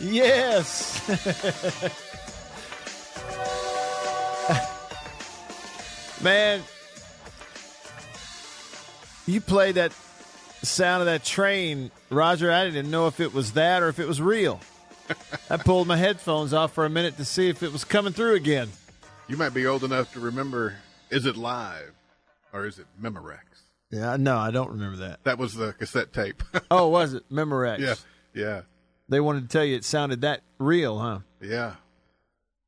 Yes. Man, you played that sound of that train, Roger. I didn't know if it was that or if it was real. I pulled my headphones off for a minute to see if it was coming through again. You might be old enough to remember is it live or is it Memorex? Yeah, no, I don't remember that. That was the cassette tape. Oh, was it Memorex? yeah. Yeah. They wanted to tell you it sounded that real, huh? Yeah.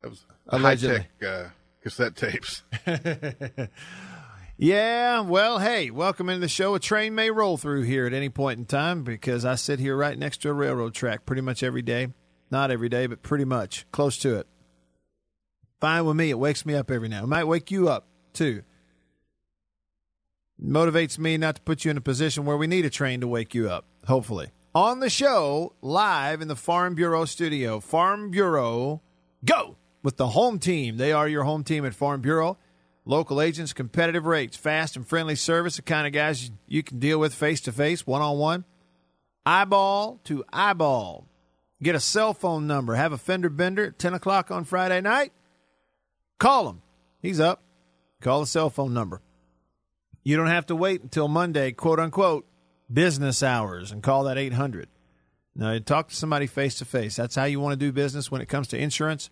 That was Allegedly. high tech uh, cassette tapes. Yeah, well, hey, welcome into the show. A train may roll through here at any point in time because I sit here right next to a railroad track pretty much every day. Not every day, but pretty much close to it. Fine with me. It wakes me up every now. It might wake you up too. Motivates me not to put you in a position where we need a train to wake you up. Hopefully, on the show live in the Farm Bureau studio. Farm Bureau, go with the home team. They are your home team at Farm Bureau. Local agents, competitive rates, fast and friendly service, the kind of guys you can deal with face to face, one on one, eyeball to eyeball. Get a cell phone number. Have a fender bender at 10 o'clock on Friday night. Call him. He's up. Call the cell phone number. You don't have to wait until Monday, quote unquote, business hours and call that 800. Now, talk to somebody face to face. That's how you want to do business when it comes to insurance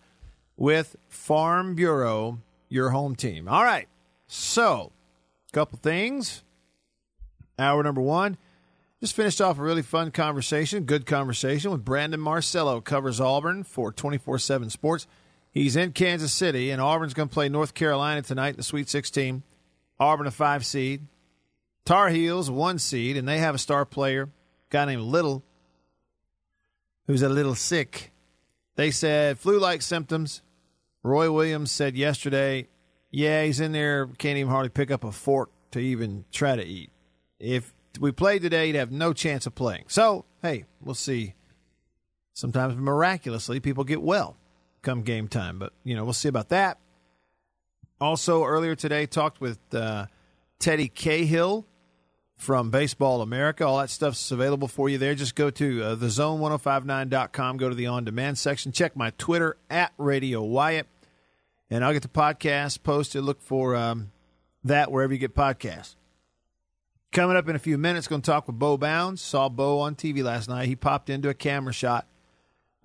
with Farm Bureau, your home team. All right. So, a couple things. Hour number one. Just finished off a really fun conversation, good conversation with Brandon Marcello, covers Auburn for 24 7 Sports. He's in Kansas City, and Auburn's going to play North Carolina tonight in the Sweet 16. Auburn, a five seed. Tar Heels, one seed, and they have a star player, guy named Little, who's a little sick. They said flu like symptoms. Roy Williams said yesterday, yeah, he's in there, can't even hardly pick up a fork to even try to eat. If we played today, he'd have no chance of playing. So, hey, we'll see. Sometimes miraculously, people get well come game time, but, you know, we'll see about that. Also, earlier today, talked with uh, Teddy Cahill from Baseball America. All that stuff's available for you there. Just go to uh, thezone1059.com, go to the on demand section, check my Twitter at Radio Wyatt, and I'll get the podcast posted. Look for um, that wherever you get podcasts. Coming up in a few minutes, going to talk with Bo Bounds. Saw Bo on TV last night. He popped into a camera shot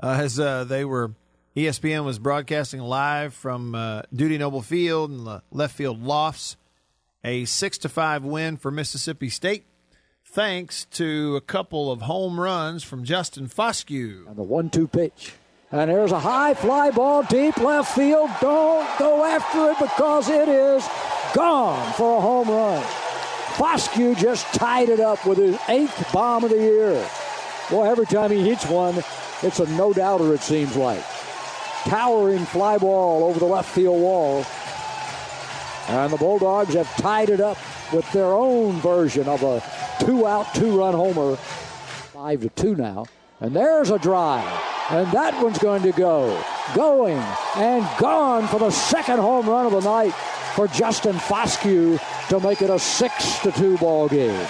uh, as uh, they were. ESPN was broadcasting live from uh, Dudy Noble Field and the left field lofts. A six to five win for Mississippi State, thanks to a couple of home runs from Justin Foscue. And the one-two pitch. And there's a high fly ball deep left field. Don't go after it because it is gone for a home run. Foscue just tied it up with his eighth bomb of the year. Well, every time he hits one, it's a no doubter, it seems like. Towering fly ball over the left field wall. And the Bulldogs have tied it up with their own version of a two out, two run homer. Five to two now. And there's a drive. And that one's going to go. Going and gone for the second home run of the night for Justin Foscue to make it a six to two ball game.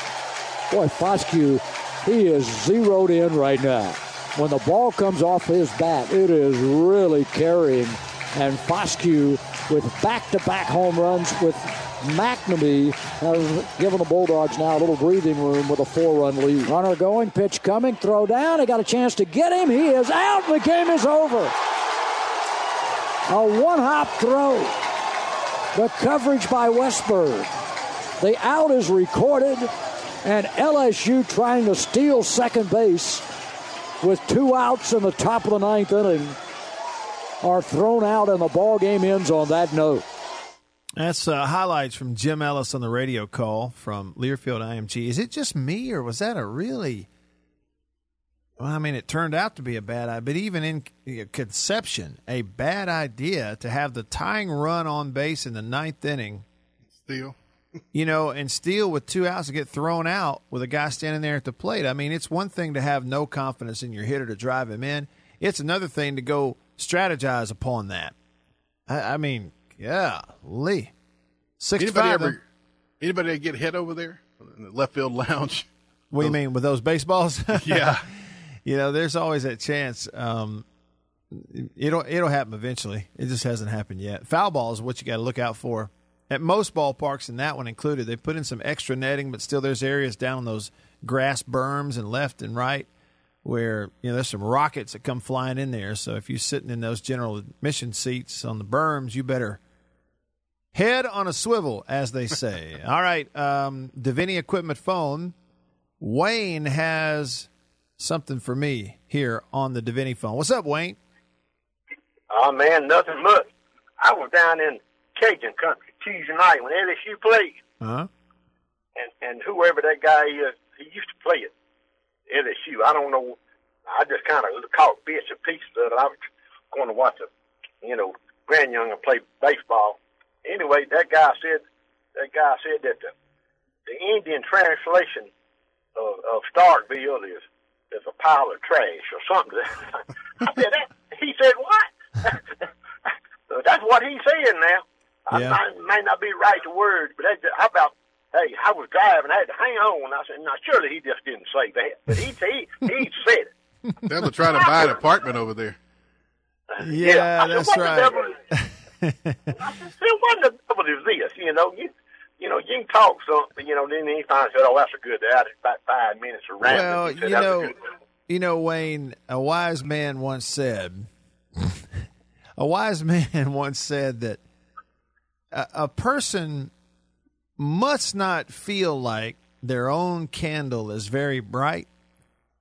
Boy, Foscue, he is zeroed in right now. When the ball comes off his bat, it is really carrying. And Foscue with back-to-back home runs with MacNamee has given the Bulldogs now a little breathing room with a four-run lead. Runner going, pitch coming, throw down. He got a chance to get him. He is out, the game is over. A one hop throw. The coverage by Westburg. The out is recorded, and LSU trying to steal second base with two outs in the top of the ninth inning are thrown out, and the ball game ends on that note. That's uh, highlights from Jim Ellis on the radio call from Learfield IMG. Is it just me, or was that a really? Well, I mean, it turned out to be a bad idea, but even in conception, a bad idea to have the tying run on base in the ninth inning. Steal. you know, and steal with two outs and get thrown out with a guy standing there at the plate. I mean, it's one thing to have no confidence in your hitter to drive him in. It's another thing to go strategize upon that. I, I mean, yeah, Lee. Six anybody five. ever, anybody get hit over there in the left field lounge? What do you mean with those baseballs? Yeah. you know, there's always that chance. Um, it'll it'll happen eventually. It just hasn't happened yet. Foul ball is what you got to look out for. At most ballparks, and that one included, they put in some extra netting, but still there's areas down on those grass berms and left and right where you know there's some rockets that come flying in there. So if you're sitting in those general admission seats on the berms, you better head on a swivel, as they say. All right, um, Davini Equipment phone. Wayne has something for me here on the Davini phone. What's up, Wayne? Oh man, nothing much. I was down in Cajun country Tuesday night when LSU played, Uh huh. and and whoever that guy is, he used to play at LSU. I don't know. I just kind of caught bits and pieces of it. I was going to watch a, you know, grand young play baseball. Anyway, that guy said that guy said that the, the Indian translation of, of Starkville is is a pile of trash or something. I said that. He said what? That's what he's saying now. I Yeah. might, may not be right the word, but that's, how about? Hey, I was driving. I had to hang on. I said, "Now, surely he just didn't say that." But he he he said it. They're trying to buy an apartment over there. Yeah, I that's what the right. devil is- I said, what the devil is this? You know, you you know, you can talk something. You know, then he finally said, "Oh, that's a good." That about five minutes of rambling. Well, said, you know, you know, Wayne. A wise man once said. a wise man once said that a, a person must not feel like their own candle is very bright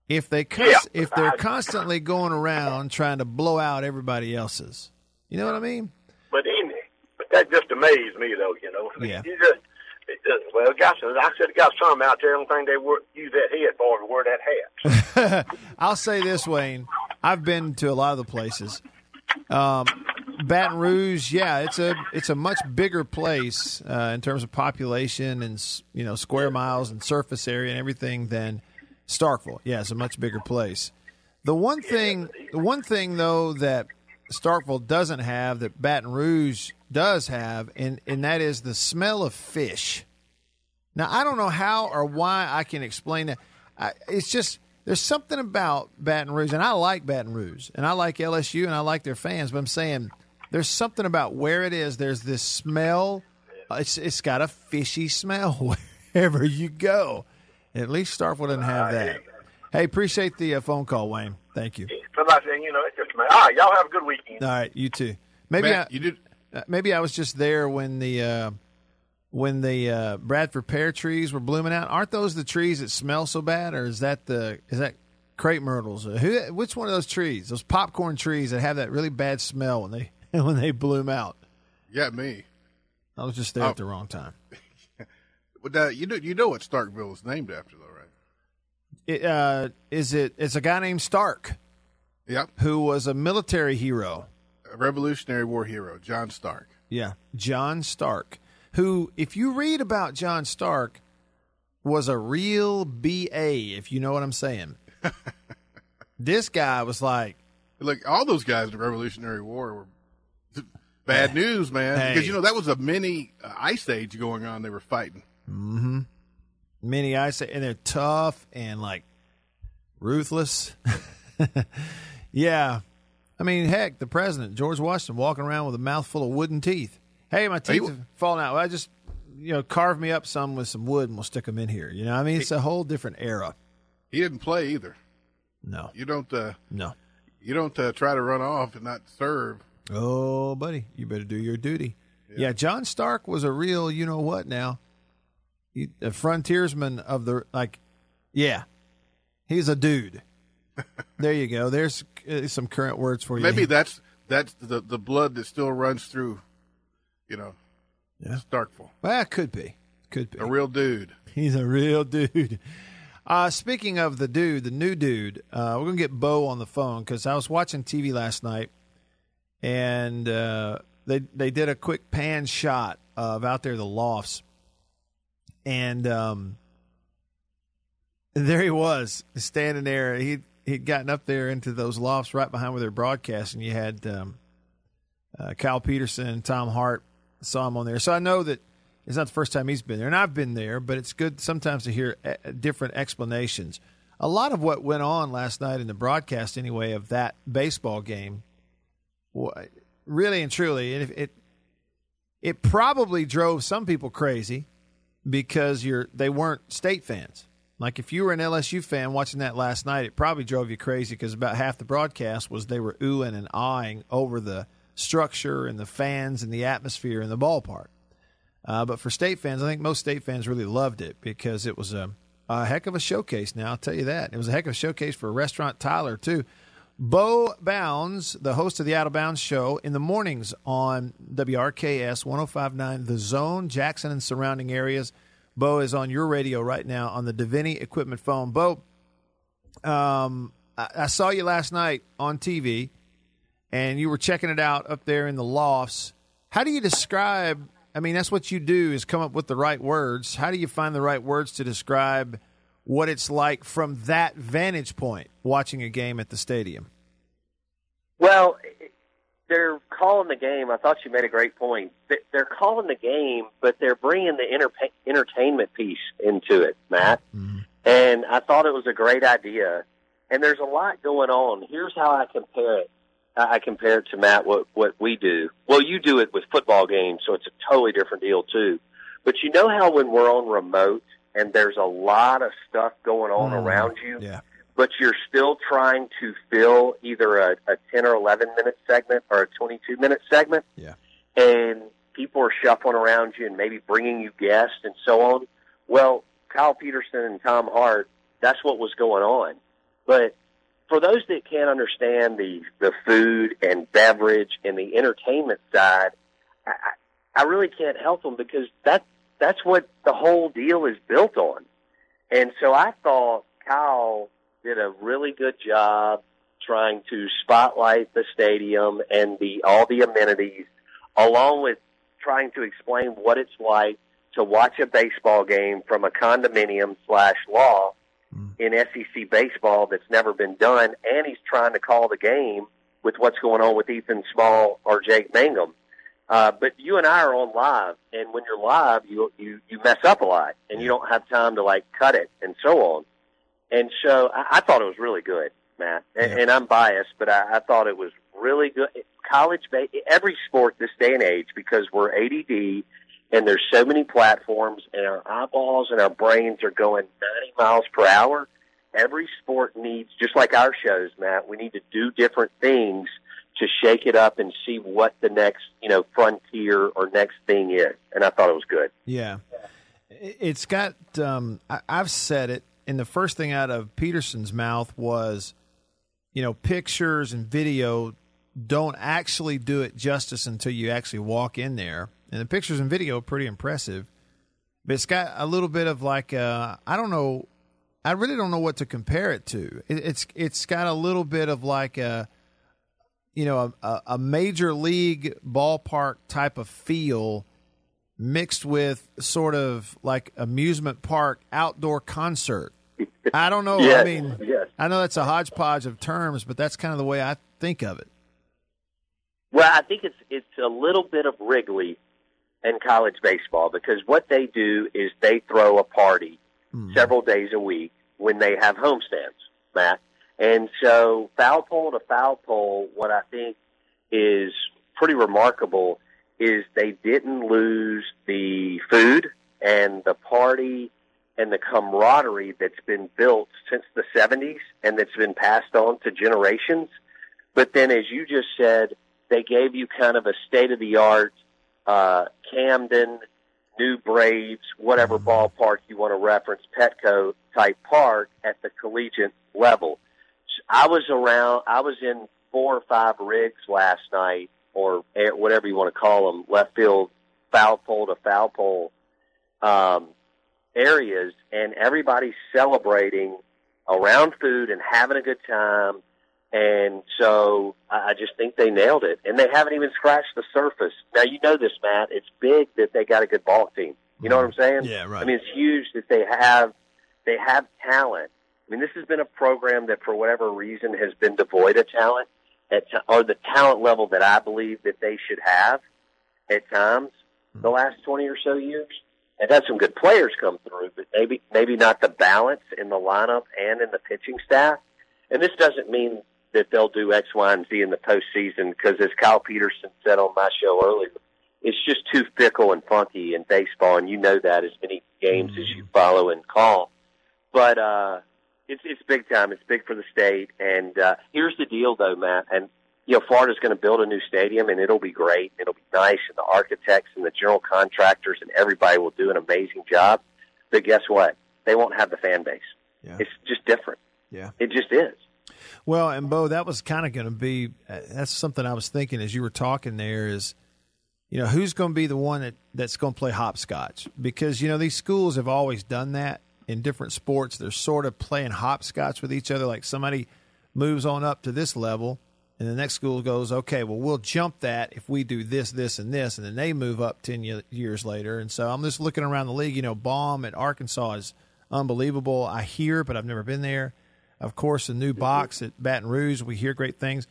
if they cons- Yeah. if they're constantly going around trying to blow out everybody else's. You know what I mean? But in but that just amazed me, though. You know, Yeah. You just, it just well, got some. I said, got some out there. I don't think they were, use that head for to wear that hat. I'll say this, Wayne. I've been to a lot of the places. Um, Baton Rouge, yeah, it's a it's a much bigger place uh, in terms of population and you know square miles and surface area and everything than Starkville. Yeah, it's a much bigger place. The one thing, the one thing though that Starkville doesn't have that Baton Rouge does have, and and that is the smell of fish. Now I don't know how or why I can explain that. I, it's just there's something about Baton Rouge, and I like Baton Rouge, and I like LSU, and I like their fans. But I'm saying there's something about where it is. There's this smell. It's it's got a fishy smell wherever you go. At least Starkville doesn't have that. Hey, appreciate the uh, phone call, Wayne. Thank you. Somebody saying, you know, it's just amazing. All right, y'all have a good weekend. All right, you too. Maybe Matt, I, you did. uh, maybe I was just there when the uh, when the uh, Bradford pear trees were blooming out. Aren't those the trees that smell so bad, or is that the is that crepe myrtles? Uh, Who? Which one of those trees? Those popcorn trees that have that really bad smell when they when they bloom out. Yeah, me. I was just there Oh. at the wrong time. But uh, you know, you know what Starkville is named after, though, right? It, uh, is it? It's a guy named Stark Yep, who was a military hero. a Revolutionary War hero, John Stark. Yeah, John Stark, who, if you read about John Stark, was a real BA, if you know what I'm saying. this guy was like, Look, all those guys in the Revolutionary War were bad news, man. Hey. Because you know that was a mini uh, ice age going on. They were fighting. Mm-hmm. Mini ice, age and they're tough and like ruthless. yeah. I mean, heck, the president, George Washington, walking around with a mouthful of wooden teeth. Hey, my teeth Hey, have fallen out. Well, I just, you know, carve me up some with some wood and we'll stick them in here. You know, I mean, it's a whole different era. He didn't play either. No, You don't. Uh, no. you don't uh, try to run off and not serve. Oh, buddy, you better do your duty. Yeah, John Stark was a real, you know what now, he, a frontiersman of the like. Yeah, he's a dude. there you go. There's uh, some current words for you. Maybe that's that's the the blood that still runs through, you know, Yeah. Starkville. Well, could be, could be. A real dude. He's a real dude. Uh, speaking of the dude, the new dude, uh, we're gonna get Bo on the phone because I was watching TV last night, and uh, they they did a quick pan shot of out there the lofts, and um, there he was standing there. He he'd gotten up there into those lofts right behind where they're broadcasting. You had um, uh, Kyle Peterson Tom Hart saw him on there, so I know that it's not the first time he's been there, and I've been there, but it's good sometimes to hear uh, different explanations. A lot of what went on last night in the broadcast, anyway, of that baseball game, really and truly, it it, it probably drove some people crazy because you're they weren't state fans. Like if you were an LSU fan watching that last night, it probably drove you crazy because about half the broadcast was they were oohing and eyeing over the structure and the fans and the atmosphere in the ballpark. Uh, but for state fans, I think most state fans really loved it because it was a, a heck of a showcase. Now I'll tell you that it was a heck of a showcase for Restaurant Tyler too. Bo Bounds, the host of the Out of Bounds show, in the mornings on WRKS 1059 The Zone, Jackson and surrounding areas. Bo is on your radio right now on the Davini Equipment phone. Bo, um, I, I saw you last night on TV, and you were checking it out up there in the lofts. How do you describe? I mean, that's what you do is come up with the right words. How do you find the right words to describe what it's like from that vantage point watching a game at the stadium? Well, they're calling the game. I thought you made a great point. They- They're calling the game, but they're bringing the enter- entertainment piece into it, Matt. Mm-hmm. And I thought it was a great idea. And there's a lot going on. Here's how I compare it. I I compare it to Matt what what we do. Well, you do it with football games, so it's a totally different deal too. But you know how when we're on remote and there's a lot of stuff going on mm, around you, Yeah. but you're still trying to fill either a, a 10 or 11 minute segment or a 22 minute segment. Yeah. And people are shuffling around you and maybe bringing you guests and so on. Well, Kyle Peterson and Tom Hart, that's what was going on. But for those that can't understand the, the food and beverage and the entertainment side, I, I I really can't help them because that, that's what the whole deal is built on. And so I thought Kyle did a really good job trying to spotlight the stadium and the all the amenities, along with trying to explain what it's like to watch a baseball game from a condominium slash law hmm. in SEC baseball that's never been done, and he's trying to call the game with what's going on with Ethan Small or Jake Mangum. Uh, but you and I are on live, and when you're live, you you you mess up a lot, and you don't have time to like cut it and so on. And so I, I thought it was really good, Matt. And, and I'm biased, but I, I thought it was really good. College, every sport this day and age, because we're ADD and there's so many platforms, and our eyeballs and our brains are going 90 miles per hour. Every sport needs, just like our shows, Matt. We need to do different things to shake it up and see what the next, you know, frontier or next thing is. And I thought it was good. Yeah. It- It's got, um, I, I've said it, and the first thing out of Peterson's mouth was, you know, pictures and video don't actually do it justice until you actually walk in there. And the pictures and video are pretty impressive. But it's got a little bit of like, uh, I don't know, I really don't know what to compare it to. It, it's It's got a little bit of like a, you know, a, a major league ballpark type of feel mixed with sort of like amusement park outdoor concert. I don't know. I mean, yes. I know that's a hodgepodge of terms, but that's kind of the way I think of it. Well, I think it's it's a little bit of Wrigley and college baseball because what they do is they throw a party hmm. several days a week when they have homestands, Matt. And so foul pole to foul pole, what I think is pretty remarkable is they didn't lose the food and the party and the camaraderie that's been built since the 70s and that's been passed on to generations. But then, as you just said, they gave you kind of a state of the art uh, Camden, New Braves, whatever ballpark you want to reference, Petco type park at the collegiate level. I was around. I was in four or five rigs last night, or air- whatever you want to call them, left field, foul pole to foul pole um, areas, and everybody's celebrating around food and having a good time. And so I I just think they nailed it, and they haven't even scratched the surface. Now you know this, Matt. It's big that they got a good ball team. You know what I'm saying? Yeah, right. I mean, it's huge that they have they have talent. I mean, this has been a program that, for whatever reason, has been devoid of talent, at t- or the talent level that I believe that they should have at times the last 20 or so years. And had some good players come through, but maybe maybe not the balance in the lineup and in the pitching staff. And this doesn't mean that they'll do X, Y, and Z in the postseason because, as Kyle Peterson said on my show earlier, it's just too fickle and funky in baseball, and you know that as many games as you follow and call. But uh, it's it's big time. It's big for the state. And uh, here's the deal, though, Matt. And you know, Florida's going to build a new stadium, and it'll be great. It'll be nice, and the architects and the general contractors and everybody will do an amazing job. But guess what? They won't have the fan base. Yeah. It's just different. Yeah. It just is. Well, and Bo, that was kind of going to be uh, that's something I was thinking as you were talking there is, you know, who's going to be the one that, that's going to play hopscotch? Because, you know, these schools have always done that in different sports. They're sort of playing hopscotch with each other. Like somebody moves on up to this level, and the next school goes, okay, well, we'll jump that if we do this, this, and this. And then they move up 10 ye- years later. And so I'm just looking around the league. You know, Baum at Arkansas is unbelievable. I hear, but I've never been there. Of course, the new box at Baton Rouge, we hear great things.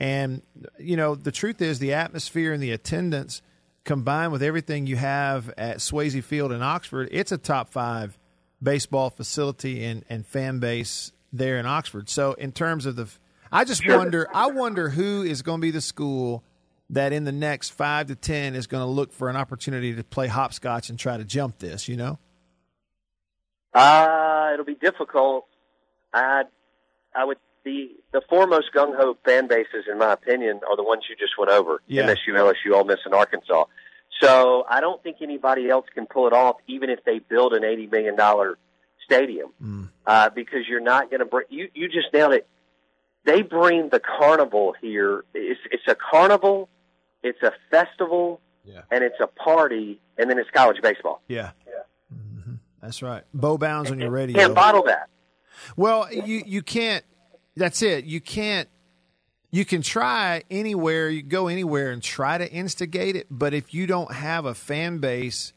And, you know, the truth is the atmosphere and the attendance combined with everything you have at Swayze Field in Oxford, it's a top five baseball facility and, and fan base there in Oxford. So, in terms of the, I just Sure. wonder, I wonder who is going to be the school that in the next five to 10 is going to look for an opportunity to play hopscotch and try to jump this, you know? Uh, it'll be difficult. I, I would the the foremost gung ho fan bases, in my opinion, are the ones you just went over: Yeah. MSU, LSU, Ole Miss, and Arkansas. So I don't think anybody else can pull it off, even if they build an eighty million dollar stadium, uh, because you're not going to bring. You you just nailed it. They bring the carnival here. It's it's a carnival, it's a festival, Yeah. and it's a party, and then it's college baseball. Yeah. hmm That's right. Bo Bounds on your radio. Can't bottle that. Well, you you can't. That's it. You can't. You can try anywhere. You go anywhere and try to instigate it, but if you don't have a fan base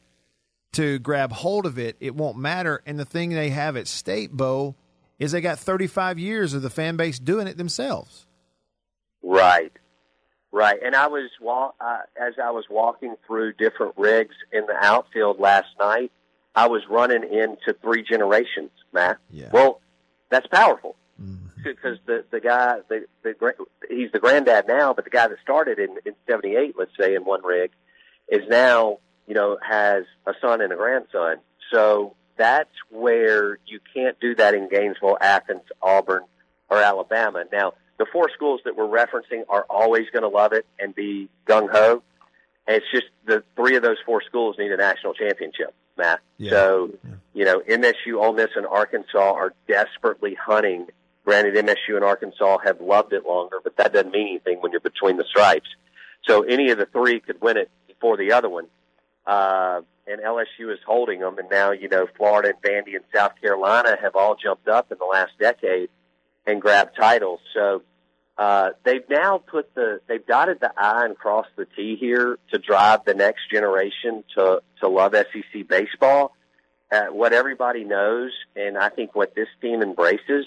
to grab hold of it, it won't matter. And the thing they have at State Bo is they got 35 years of the fan base doing it themselves. Right, right. And I was wa- uh, as I was walking through different rigs in the outfield last night. I was running into three generations, Matt. Yeah. Well, that's powerful Mm-hmm. because the the guy the the he's the granddad now, but the guy that started in in '78, let's say, in one rig, is now you know has a son and a grandson. So that's where you can't do that in Gainesville, Athens, Auburn, or Alabama. Now, the four schools that we're referencing are always going to love it and be gung ho. And it's just the three of those four schools need a national championship, Matt. Yeah. So, you know, MSU, Ole Miss, and Arkansas are desperately hunting. Granted, MSU and Arkansas have loved it longer, but that doesn't mean anything when you're between the stripes. So any of the three could win it before the other one. Uh, and LSU is holding them. And now, you know, Florida and Vandy and South Carolina have all jumped up in the last decade and grabbed titles. So, uh, they've now put the, they've dotted the I and crossed the T here to drive the next generation to, to love SEC baseball. Uh, what everybody knows, and I think what this team embraces,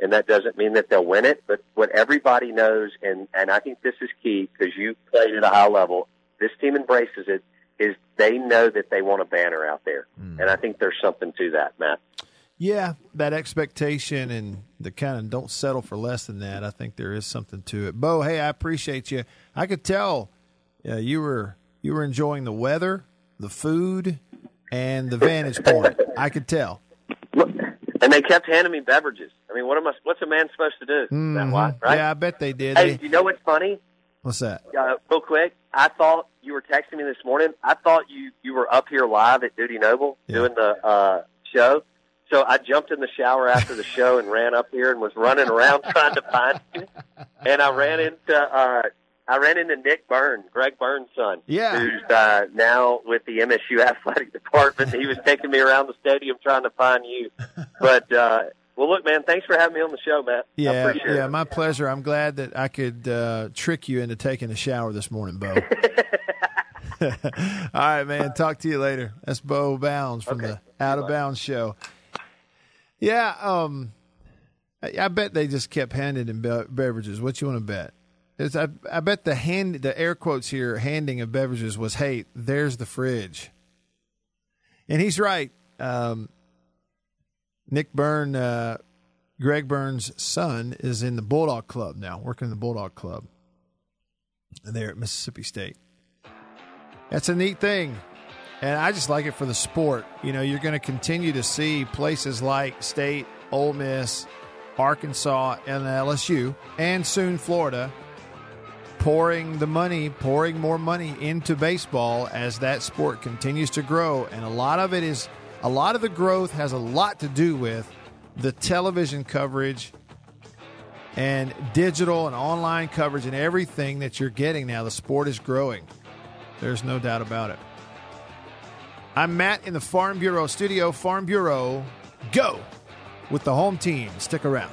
and that doesn't mean that they'll win it, but what everybody knows, and, and I think this is key because you played at a high level, this team embraces it, is they know that they want a banner out there. And I think there's something to that, Matt. Yeah, that expectation and the kind of don't settle for less than that. I think there is something to it. Bo, hey, I appreciate you. I could tell uh, you were you were enjoying the weather, the food, and the vantage point. I could tell. And they kept handing me beverages. I mean, what am I, what's a man supposed to do? That what, right? Mm-hmm. Yeah, I bet they did. Hey, They- you know what's funny? What's that? Uh, real quick, I thought you were texting me this morning. I thought you you were up here live at Dudy Noble Yeah. doing the uh, show. So I jumped in the shower after the show and ran up here and was running around trying to find you. And I ran into uh, I ran into Nick Byrne, Greg Byrne's son, Yeah. who's uh, now with the MSU athletic department. He was taking me around the stadium trying to find you. But uh, well, look, man, thanks for having me on the show, Matt. I Yeah, yeah, it. my pleasure. I'm glad that I could uh, trick you into taking a shower this morning, Bo. All right, man. Talk to you later. That's Bo Bounds from the Out of Bounds show. Yeah, um, I, I bet they just kept handing him beverages. What you want to bet? I, I bet the hand, the air quotes here, handing of beverages was, "Hey, there's the fridge," and he's right. Um, Nick Byrne, uh, Greg Byrne's son, is in the Bulldog Club now, working in the Bulldog Club And there at Mississippi State. That's a neat thing. And I just like it for the sport. You know, you're going to continue to see places like State, Ole Miss, Arkansas, and LSU, and soon Florida pouring the money, pouring more money into baseball as that sport continues to grow. And a lot of it is, a lot of the growth has a lot to do with the television coverage and digital and online coverage and everything that you're getting now. The sport is growing. There's no doubt about it. I'm Matt in the Farm Bureau studio. Farm Bureau, go with the home team. Stick around.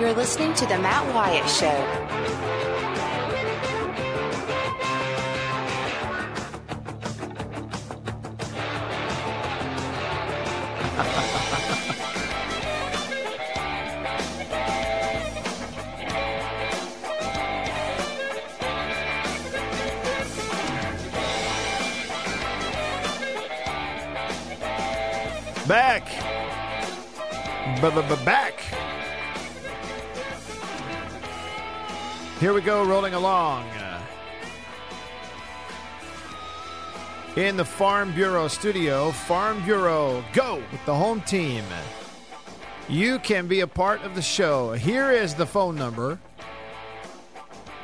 You're listening to The Matt Wyatt Show. Back. Back. Here we go, rolling along. In the Farm Bureau studio, Farm Bureau, go with the home team. You can be a part of the show. Here is the phone number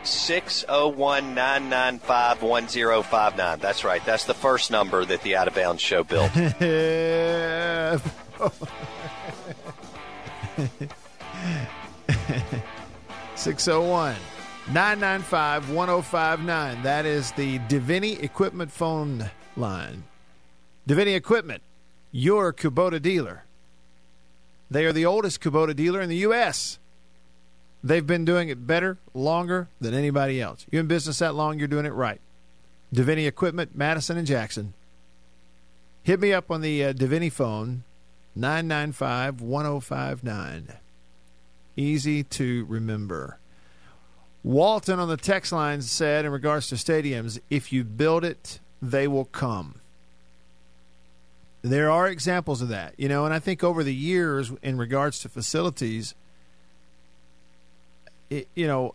601 995 1059. That's right. That's the first number that the Out of Bounds show built. 601 995 1059. That is the Divini Equipment phone line. Divini Equipment, your Kubota dealer. They are the oldest Kubota dealer in the U.S. They've been doing it better, longer than anybody else. You're in business that long, you're doing it right. Divini Equipment, Madison and Jackson. Hit me up on the uh, Divini phone, 995 1059. Easy to remember. Walton on the text line said, in regards to stadiums, if you build it, they will come. There are examples of that, you know, and I think over the years, in regards to facilities, it, you know,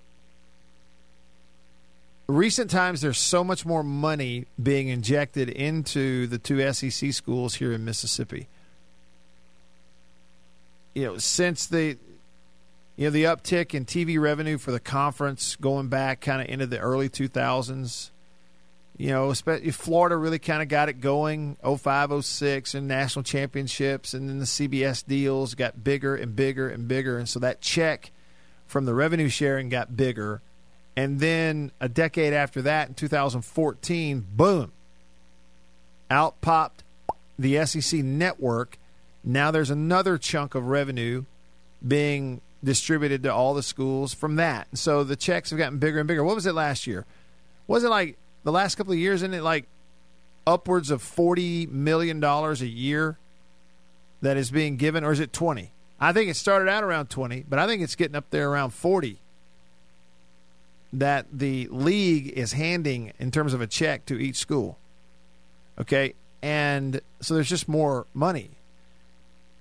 recent times there's so much more money being injected into the two SEC schools here in Mississippi. You know, since the you know the uptick in TV revenue for the conference going back kind of into the early 2000s. You know, especially Florida really kind of got it going 05, 06 and national championships, and then the CBS deals got bigger and bigger and bigger, and so that check from the revenue sharing got bigger. And then a decade after that, in 2014, boom, out popped the SEC network. Now there's another chunk of revenue being distributed to all the schools from that. So the checks have gotten bigger and bigger. What was it last year? Was it like the last couple of years? Isn't it like upwards of $40 million a year that is being given, or is it 20? I think it started out around 20, but I think it's getting up there around 40 that the league is handing in terms of a check to each school. Okay? And so there's just more money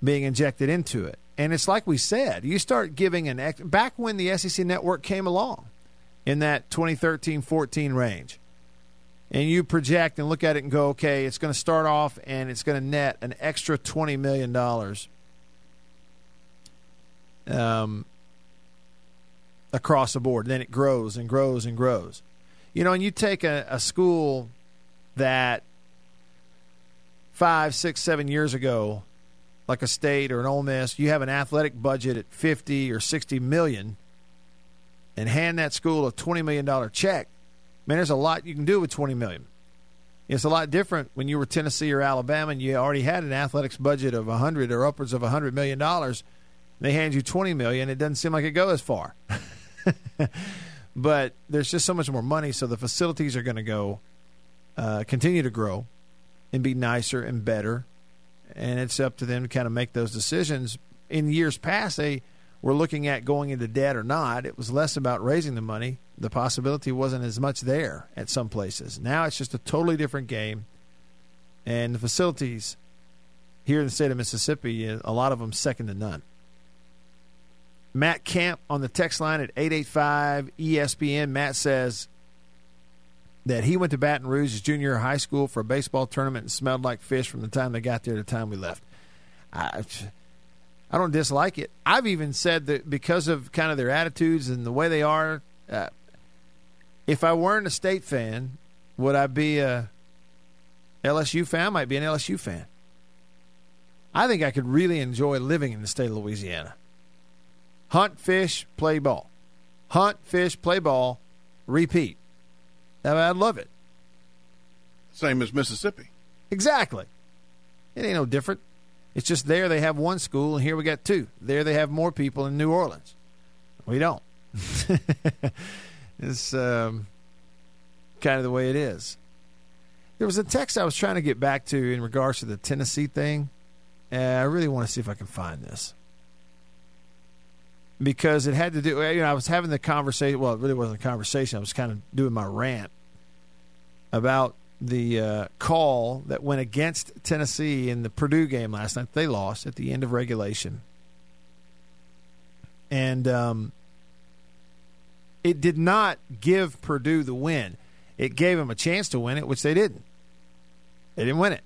being injected into it. And it's like we said, you start giving an ex- back when the SEC network came along in that 2013 14 range. and you project and look at it and go, okay, it's going to start off and it's going to net an extra $20 million. Um, across the board. Then it grows and grows and grows. You know, and you take a, a school that five, six, seven years ago, like a state or an Ole Miss, you have an athletic budget at 50 or 60 million and hand that school a $20 million check. Man, there's a lot you can do with 20 million. It's a lot different when you were Tennessee or Alabama and you already had an athletics budget of 100 or upwards of 100 million dollars. They hand you 20 million, it doesn't seem like it goes as far. but there's just so much more money, so the facilities are going to go uh, continue to grow and be nicer and better. And it's up to them to kind of make those decisions. In years past, they were looking at going into debt or not. It was less about raising the money. The possibility wasn't as much there at some places. Now it's just a totally different game. And the facilities here in the state of Mississippi, uh, a lot of them second to none. Matt Camp on the text line at 885 ESPN. Matt says that he went to Baton Rouge as junior high school for a baseball tournament and smelled like fish from the time they got there to the time we left. I, I don't dislike it. I've even said that because of kind of their attitudes and the way they are, uh, if I weren't a state fan, would I be a LSU fan? I might be an LSU fan. I think I could really enjoy living in the state of Louisiana. Hunt, fish, play ball. Hunt, fish, play ball, repeat. I love it. Same as Mississippi. Exactly. It ain't no different. It's just there they have one school, and here we got two. There they have more people in New Orleans. We don't. it's um, kind of the way it is. There was a text I was trying to get back to in regards to the Tennessee thing. And I really want to see if I can find this because it had to do. You know, I was having the conversation. Well, it really wasn't a conversation. I was kind of doing my rant about the uh, call that went against Tennessee in the Purdue game last night. They lost at the end of regulation, and um, it did not give Purdue the win. It gave them a chance to win it, which they didn't. They didn't win it.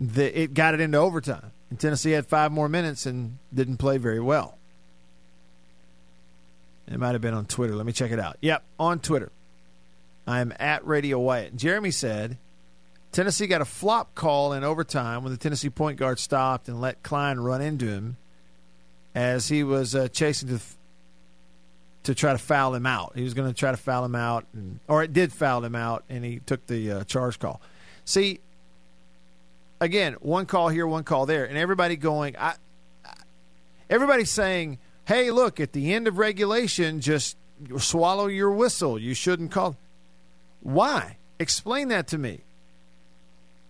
The, it got it into overtime. And Tennessee had five more minutes and didn't play very well. It might have been on Twitter. Let me check it out. Yep, on Twitter. I am at Radio Wyatt. Jeremy said Tennessee got a flop call in overtime when the Tennessee point guard stopped and let Klein run into him as he was uh, chasing to to try to foul him out. He was going to try to foul him out, and, or it did foul him out, and he took the uh, charge call. See, again, one call here, one call there, and everybody going, I, saying, hey, look, at the end of regulation, just swallow your whistle. You shouldn't call. Why? Explain that to me.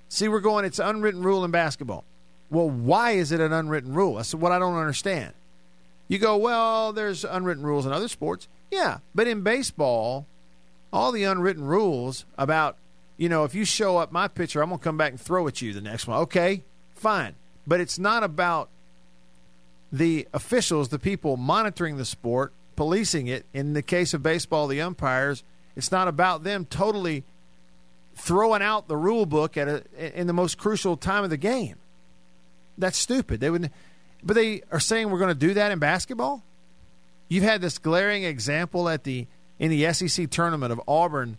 See, we're going, it's unwritten rule in basketball. Well, why is it an unwritten rule? That's what I don't understand. You go, well, there's unwritten rules in other sports. Yeah, but in baseball, all the unwritten rules about you know, if you show up my pitcher, I'm going to come back and throw at you the next one. Okay, fine. But it's not about the officials, the people monitoring the sport, policing it. In the case of baseball, the umpires, it's not about them totally throwing out the rule book at a, in the most crucial time of the game. That's stupid. They would, but they are saying we're going to do that in basketball. You've had this glaring example at the in the SEC tournament of Auburn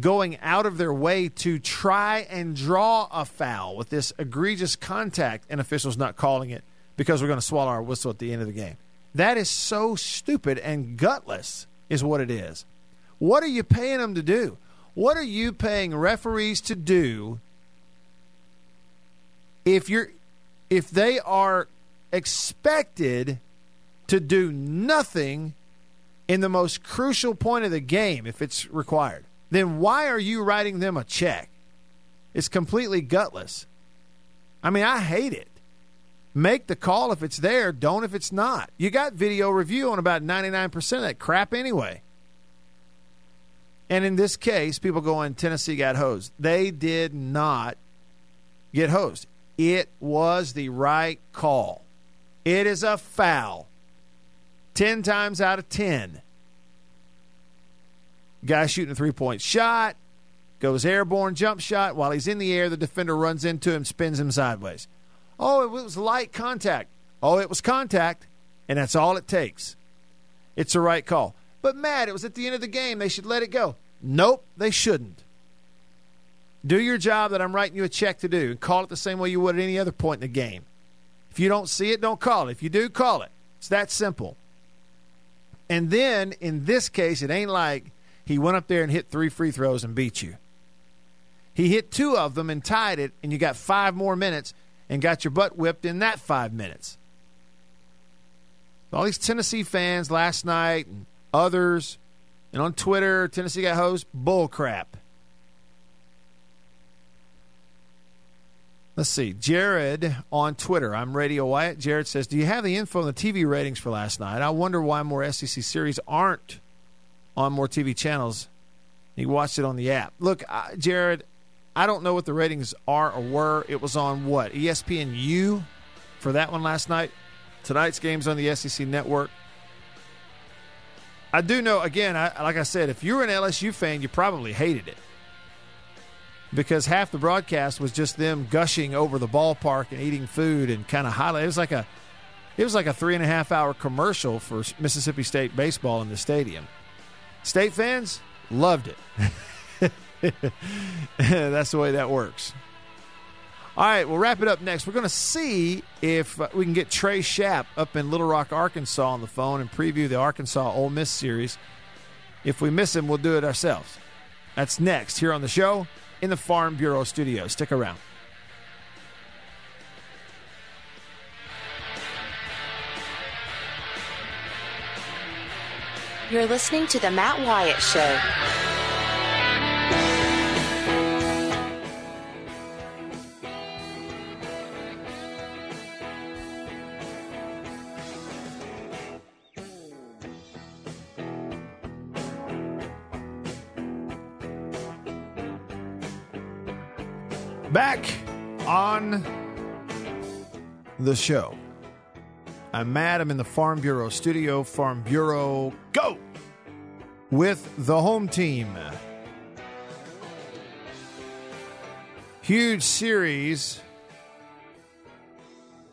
going out of their way to try and draw a foul with this egregious contact, and officials not calling it because we're going to swallow our whistle at the end of the game. That is so stupid and gutless, is what it is. What are you paying them to do? What are you paying referees to do if you're if they are expected to do nothing in the most crucial point of the game if it's required? Then why are you writing them a check? It's completely gutless. I mean, I hate it. Make the call if it's there, don't if it's not. You got video review on about 99% of that crap anyway. And in this case, people going, Tennessee got hosed. They did not get hosed. It was the right call. It is a foul. 10 times out of 10. Guy shooting a three point shot, goes airborne jump shot. While he's in the air, the defender runs into him, spins him sideways. Oh, it was light contact. Oh, it was contact, and that's all it takes. It's the right call. But Matt, it was at the end of the game. They should let it go. Nope, they shouldn't. Do your job that I'm writing you a check to do and call it the same way you would at any other point in the game. If you don't see it, don't call it. If you do, call it. It's that simple. And then in this case, it ain't like he went up there and hit three free throws and beat you. He hit two of them and tied it, and you got five more minutes and got your butt whipped in that five minutes. All these Tennessee fans last night and others, and on Twitter, Tennessee got host, bull crap. Let's see. Jared on Twitter. I'm Radio Wyatt. Jared says, Do you have the info on the TV ratings for last night? I wonder why more SEC series aren't on more TV channels. He watched it on the app. Look, uh, Jared, I don't know what the ratings are or were. It was on what? ESPN U for that one last night. Tonight's game's on the SEC network. I do know, again, I, like I said, if you're an LSU fan, you probably hated it because half the broadcast was just them gushing over the ballpark and eating food and kind of highlight. It was like a, it was like a three and a half hour commercial for Mississippi State baseball in the stadium. State fans loved it. That's the way that works. All right, we'll wrap it up next. We're going to see if uh, we can get Trey Schaap up in Little Rock, Arkansas on the phone and preview the Arkansas Ole Miss series. If we miss him, we'll do it ourselves. That's next here on the show in the Farm Bureau studio. Stick around. You're listening to The Matt Wyatt Show. Back on the show. I'm Matt. I'm in the Farm Bureau studio. Farm Bureau, go! With the home team. Huge series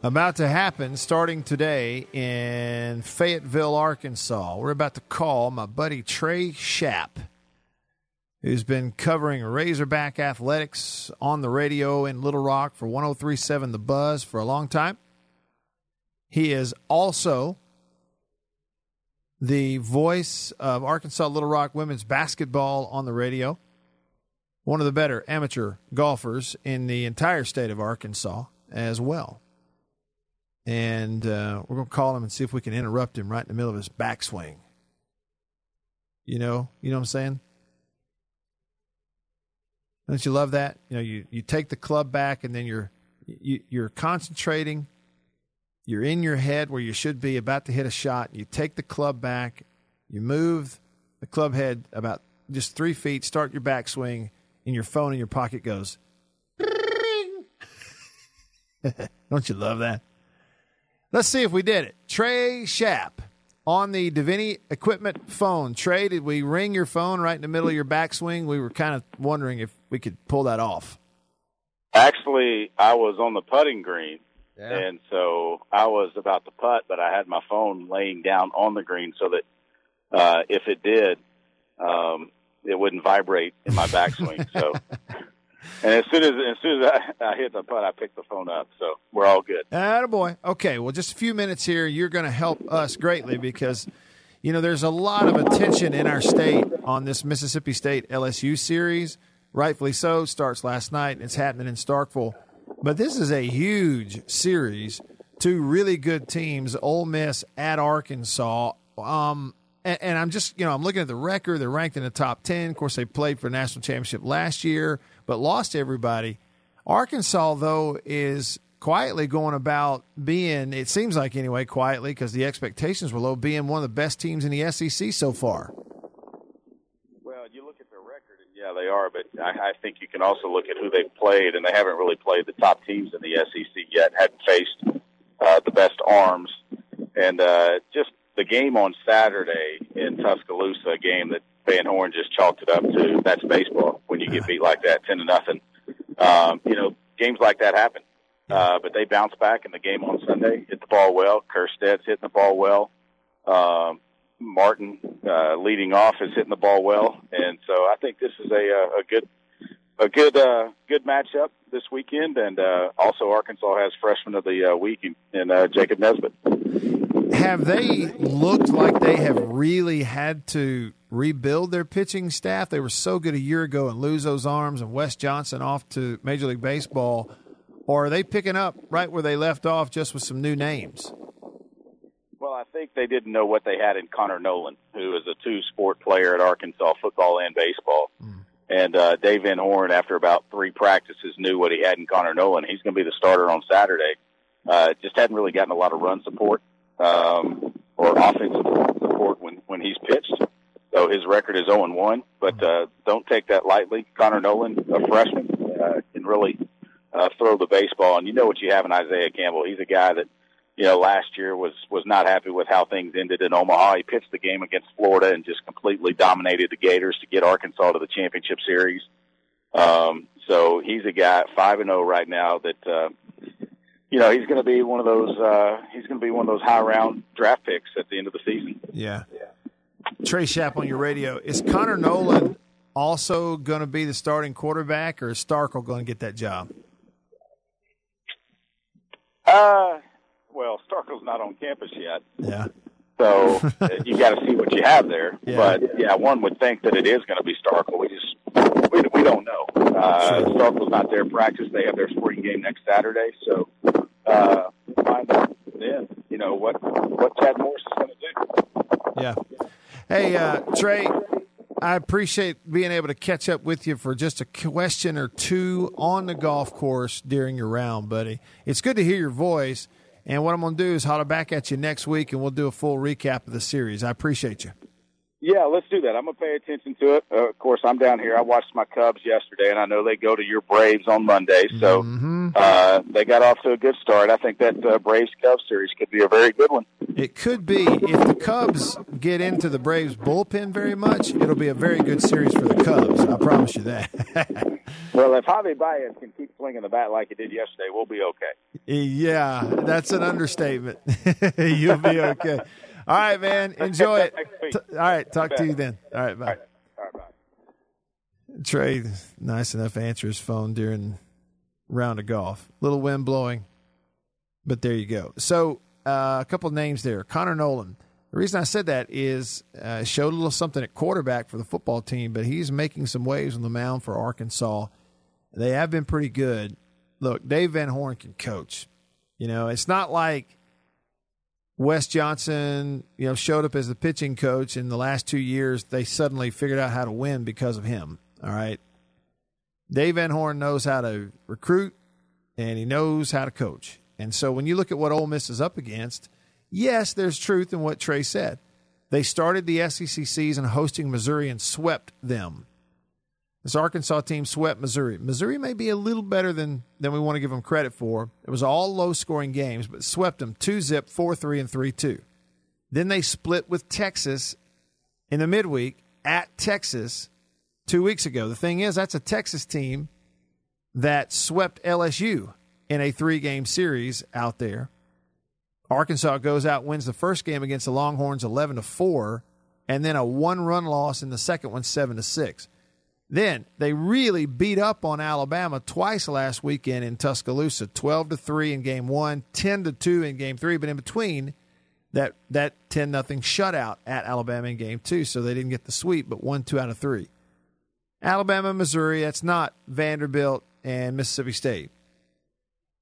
about to happen starting today in Fayetteville, Arkansas. We're about to call my buddy Trey Schaap who's been covering Razorback athletics on the radio in Little Rock for 1037 The Buzz for a long time. He is also the voice of Arkansas Little Rock women's basketball on the radio. One of the better amateur golfers in the entire state of Arkansas as well. And uh, we're going to call him and see if we can interrupt him right in the middle of his backswing. You know, you know what I'm saying? Don't you love that? You know, you, you take the club back and then you're you, you're concentrating. You're in your head where you should be, about to hit a shot. You take the club back. You move the club head about just three feet. Start your backswing, and your phone in your pocket goes. Don't you love that? Let's see if we did it. Trey Schaap on the Davini equipment phone. Trey, did we ring your phone right in the middle of your backswing? We were kind of wondering if we could pull that off. Actually, I was on the putting green, Yeah. and so I was about to putt, but I had my phone laying down on the green so that uh, if it did, um, it wouldn't vibrate in my backswing. so, and as soon as as soon as I, I hit the putt, I picked the phone up. So we're all good. Attaboy. Okay, well, just a few minutes here. You're going to help us greatly because, you know, there's a lot of attention in our state on this Mississippi State LSU series. Rightfully so. Starts last night. and It's happening in Starkville. But this is a huge series. Two really good teams, Ole Miss at Arkansas. Um, and, and I'm just, you know, I'm looking at the record. They're ranked in the top 10. Of course, they played for national championship last year, but lost everybody. Arkansas, though, is quietly going about being, it seems like anyway, quietly, because the expectations were low, being one of the best teams in the SEC so far. Well, you look at their record, and yeah, they are. But I, I think you can also look at who they've played, and they haven't really played the top teams in the SEC yet. Hadn't faced uh, the best arms, and uh, just the game on Saturday in Tuscaloosa, a game that Van Horn just chalked it up to that's baseball when you get beat like that, ten to nothing. Um, you know, games like that happen. Uh, but they bounced back in the game on Sunday, hit the ball well. Kjerstad's hitting the ball well. Um, Martin uh, leading off is hitting the ball well, and so I think this is a a good a good uh, good matchup this weekend, and uh, also Arkansas has freshman of the uh, week in, in uh, Jacob Nesbitt. Have they looked like they have really had to rebuild their pitching staff? They were so good a year ago and lose those arms and Wes Johnson off to Major League Baseball, or are they picking up right where they left off just with some new names? Think they didn't know what they had in Connor Noland, who is a two-sport player at Arkansas, football and baseball. And uh, Dave Van Horn, after about three practices, knew what he had in Connor Noland. He's going to be the starter on Saturday. Uh, just hadn't really gotten a lot of run support um, or offensive support when when he's pitched. So his record is 0 1. But uh, don't take that lightly. Connor Noland, a freshman, uh, can really uh, throw the baseball. And you know what you have in Isaiah Campbell. He's a guy that you know, last year was was not happy with how things ended in Omaha. He pitched the game against Florida and just completely dominated the Gators to get Arkansas to the championship series. Um, so he's a guy five and zero right now that uh, you know he's going to be one of those uh, he's going to be one of those high round draft picks at the end of the season. Yeah. Trey Schaap on your radio. Is Connor Noland also going to be the starting quarterback, or is Starkel going to get that job? Uh, well, Starkel's not on campus yet. Yeah. So uh, you got to see what you have there. Yeah. But yeah, one would think that it is going to be Starkel. We just we, we don't know. Uh, Starkel's not there practice. They have their spring game next Saturday. So uh, find out then. You know what what Chad Morris is going to do. Yeah. Hey, uh, Trey, I appreciate being able to catch up with you for just a question or two on the golf course during your round, buddy. It's good to hear your voice. And what I'm going to do is holler back at you next week, and we'll do a full recap of the series. I appreciate you. Yeah, let's do that. I'm gonna pay attention to it. Uh, of course, I'm down here. I watched my Cubs yesterday, and I know they go to your Braves on Monday. So uh, they got off to a good start. I think that uh, Braves Cubs series could be a very good one. It could be if the Cubs get into the Braves bullpen very much, it'll be a very good series for the Cubs. I promise you that. Well, if Javi Baez can keep swinging the bat like he did yesterday, we'll be okay. yeah, that's an understatement. You'll be okay. All right, man. Enjoy it. All right, talk to you then. All right, bye. All right, bye. Trey, nice enough to answer his phone during round of golf. Little wind blowing, but there you go. So uh, a couple names there. Connor Noland. The reason I said that is uh, showed a little something at quarterback for the football team, but he's making some waves on the mound for Arkansas. They have been pretty good. Look, Dave Van Horn can coach. You know, it's not like Wes Johnson, you know, showed up as the pitching coach in the last two years. They suddenly figured out how to win because of him. All right. Dave Van Horn knows how to recruit and he knows how to coach. And so when you look at what Ole Miss is up against, yes, there's truth in what Trey said. They started the SEC season hosting Missouri and swept them. This Arkansas team swept Missouri. Missouri may be a little better than, than we want to give them credit for. It was all low scoring games, but swept them 2 zip, 4 3, and 3 2. Then they split with Texas in the midweek at Texas two weeks ago. The thing is, that's a Texas team that swept LSU in a three game series out there. Arkansas goes out, wins the first game against the Longhorns 11 to 4, and then a one run loss in the second one 7 to 6. Then they really beat up on Alabama twice last weekend in Tuscaloosa, 12 to 3 in game 1, 10 to 2 in game 3, but in between that that 10 nothing shutout at Alabama in game 2, so they didn't get the sweep but one 2 out of 3. Alabama, Missouri, that's not Vanderbilt and Mississippi State.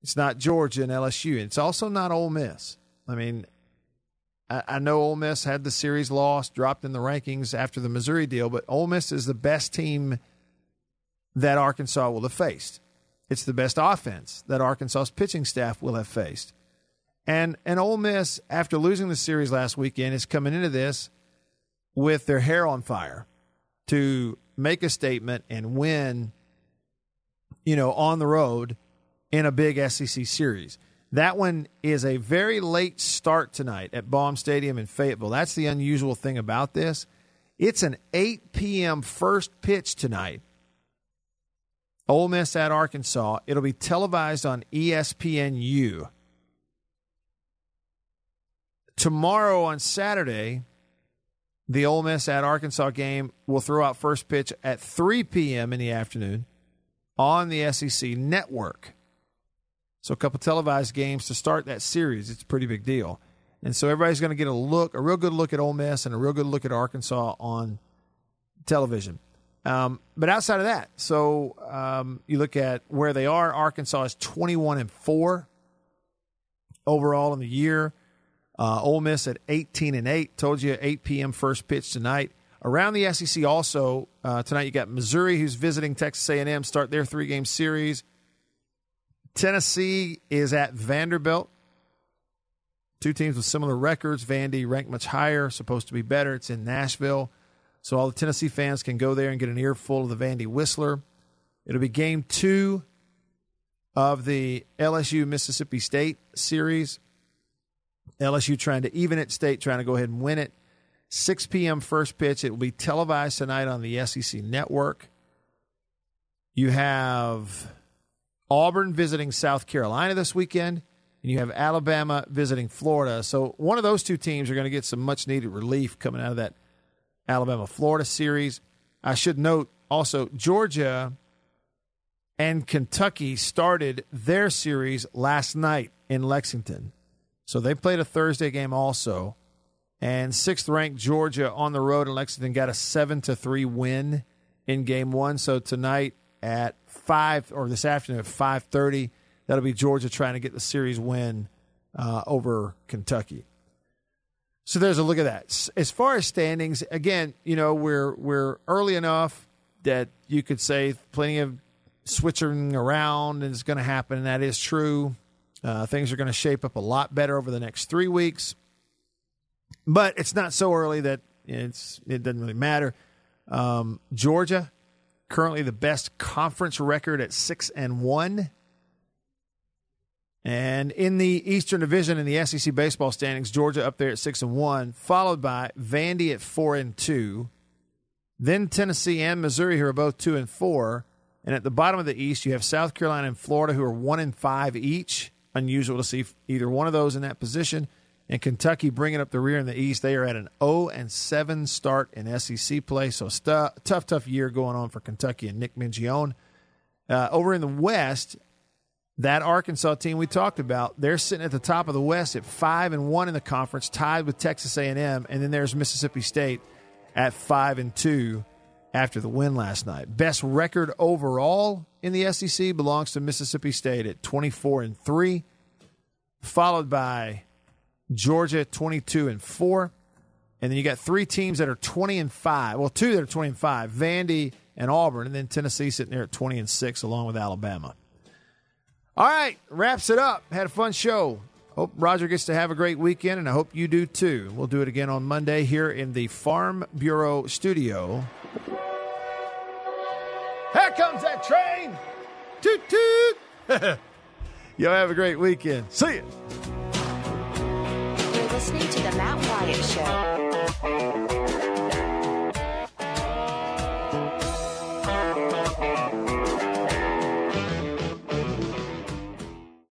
It's not Georgia and LSU. and It's also not Ole Miss. I mean, I, know Ole Miss had the series lost, dropped in the rankings after the Missouri deal, but Ole Miss is the best team that Arkansas will have faced. It's the best offense that Arkansas's pitching staff will have faced. And and Ole Miss, after losing the series last weekend, is coming into this with their hair on fire to make a statement and win, you know, on the road in a big SEC series. That one is a very late start tonight at Baum Stadium in Fayetteville. That's the unusual thing about this. It's an 8 p.m. first pitch tonight. Ole Miss at Arkansas. It'll be televised on ESPNU. Tomorrow on Saturday, the Ole Miss at Arkansas game will throw out first pitch at 3 p.m. in the afternoon on the SEC network. So a couple televised games to start that series. It's a pretty big deal. And so everybody's going to get a look, a real good look at Ole Miss and a real good look at Arkansas on television. Um, but outside of that, so um, you look at where they are. Arkansas is 21 and 4 overall in the year. Uh, Ole Miss at 18 and 8. Told you 8 p.m. first pitch tonight. Around the SEC also uh, tonight you got Missouri who's visiting Texas A&M start their three game series. Tennessee is at Vanderbilt. Two teams with similar records. Vandy ranked much higher, supposed to be better. It's in Nashville. So all the Tennessee fans can go there and get an earful of the Vandy Whistler. It'll be game two of the LSU Mississippi State series. LSU trying to even it, State trying to go ahead and win it. 6 p.m. first pitch. It will be televised tonight on the SEC network. You have Auburn visiting South Carolina this weekend, and you have Alabama visiting Florida. So one of those two teams are going to get some much needed relief coming out of that Alabama Florida series. I should note also Georgia and Kentucky started their series last night in Lexington. So they played a Thursday game also. And sixth ranked Georgia on the road in Lexington got a seven to three win in game one. So tonight at five or this afternoon at five thirty, that'll be Georgia trying to get the series win uh, over Kentucky. So there's a look at that. As far as standings, again, you know we're we're early enough that you could say plenty of switching around is going to happen, and that is true. Uh, things are going to shape up a lot better over the next three weeks, but it's not so early that it's it doesn't really matter. Um, Georgia currently the best conference record at six and one. And in the Eastern Division in the SEC baseball standings, Georgia up there at six and one, followed by Vandy at four and two, then Tennessee and Missouri who are both two and four, and at the bottom of the East you have South Carolina and Florida who are one and five each. Unusual to see either one of those in that position. And Kentucky bringing up the rear in the East. They are at an 0 and 7 start in SEC play. So tough, tough year going on for Kentucky and Nick Mingione. Uh, over in the West, that Arkansas team we talked about, they're sitting at the top of the West at five and one in the conference, tied with Texas A&M, and then there's Mississippi State at five and two after the win last night. Best record overall in the SEC belongs to Mississippi State at 24 and three, followed by Georgia 22 and 4. And then you got three teams that are 20 and 5. Well, two that are 20 and 5, Vandy and Auburn, and then Tennessee sitting there at 20 and 6 along with Alabama. All right, wraps it up. Had a fun show. Hope Roger gets to have a great weekend, and I hope you do too. We'll do it again on Monday here in the Farm Bureau studio. Here comes that train! Toot toot! Y'all have a great weekend. See ya! Listening to The Matt Wyatt Show.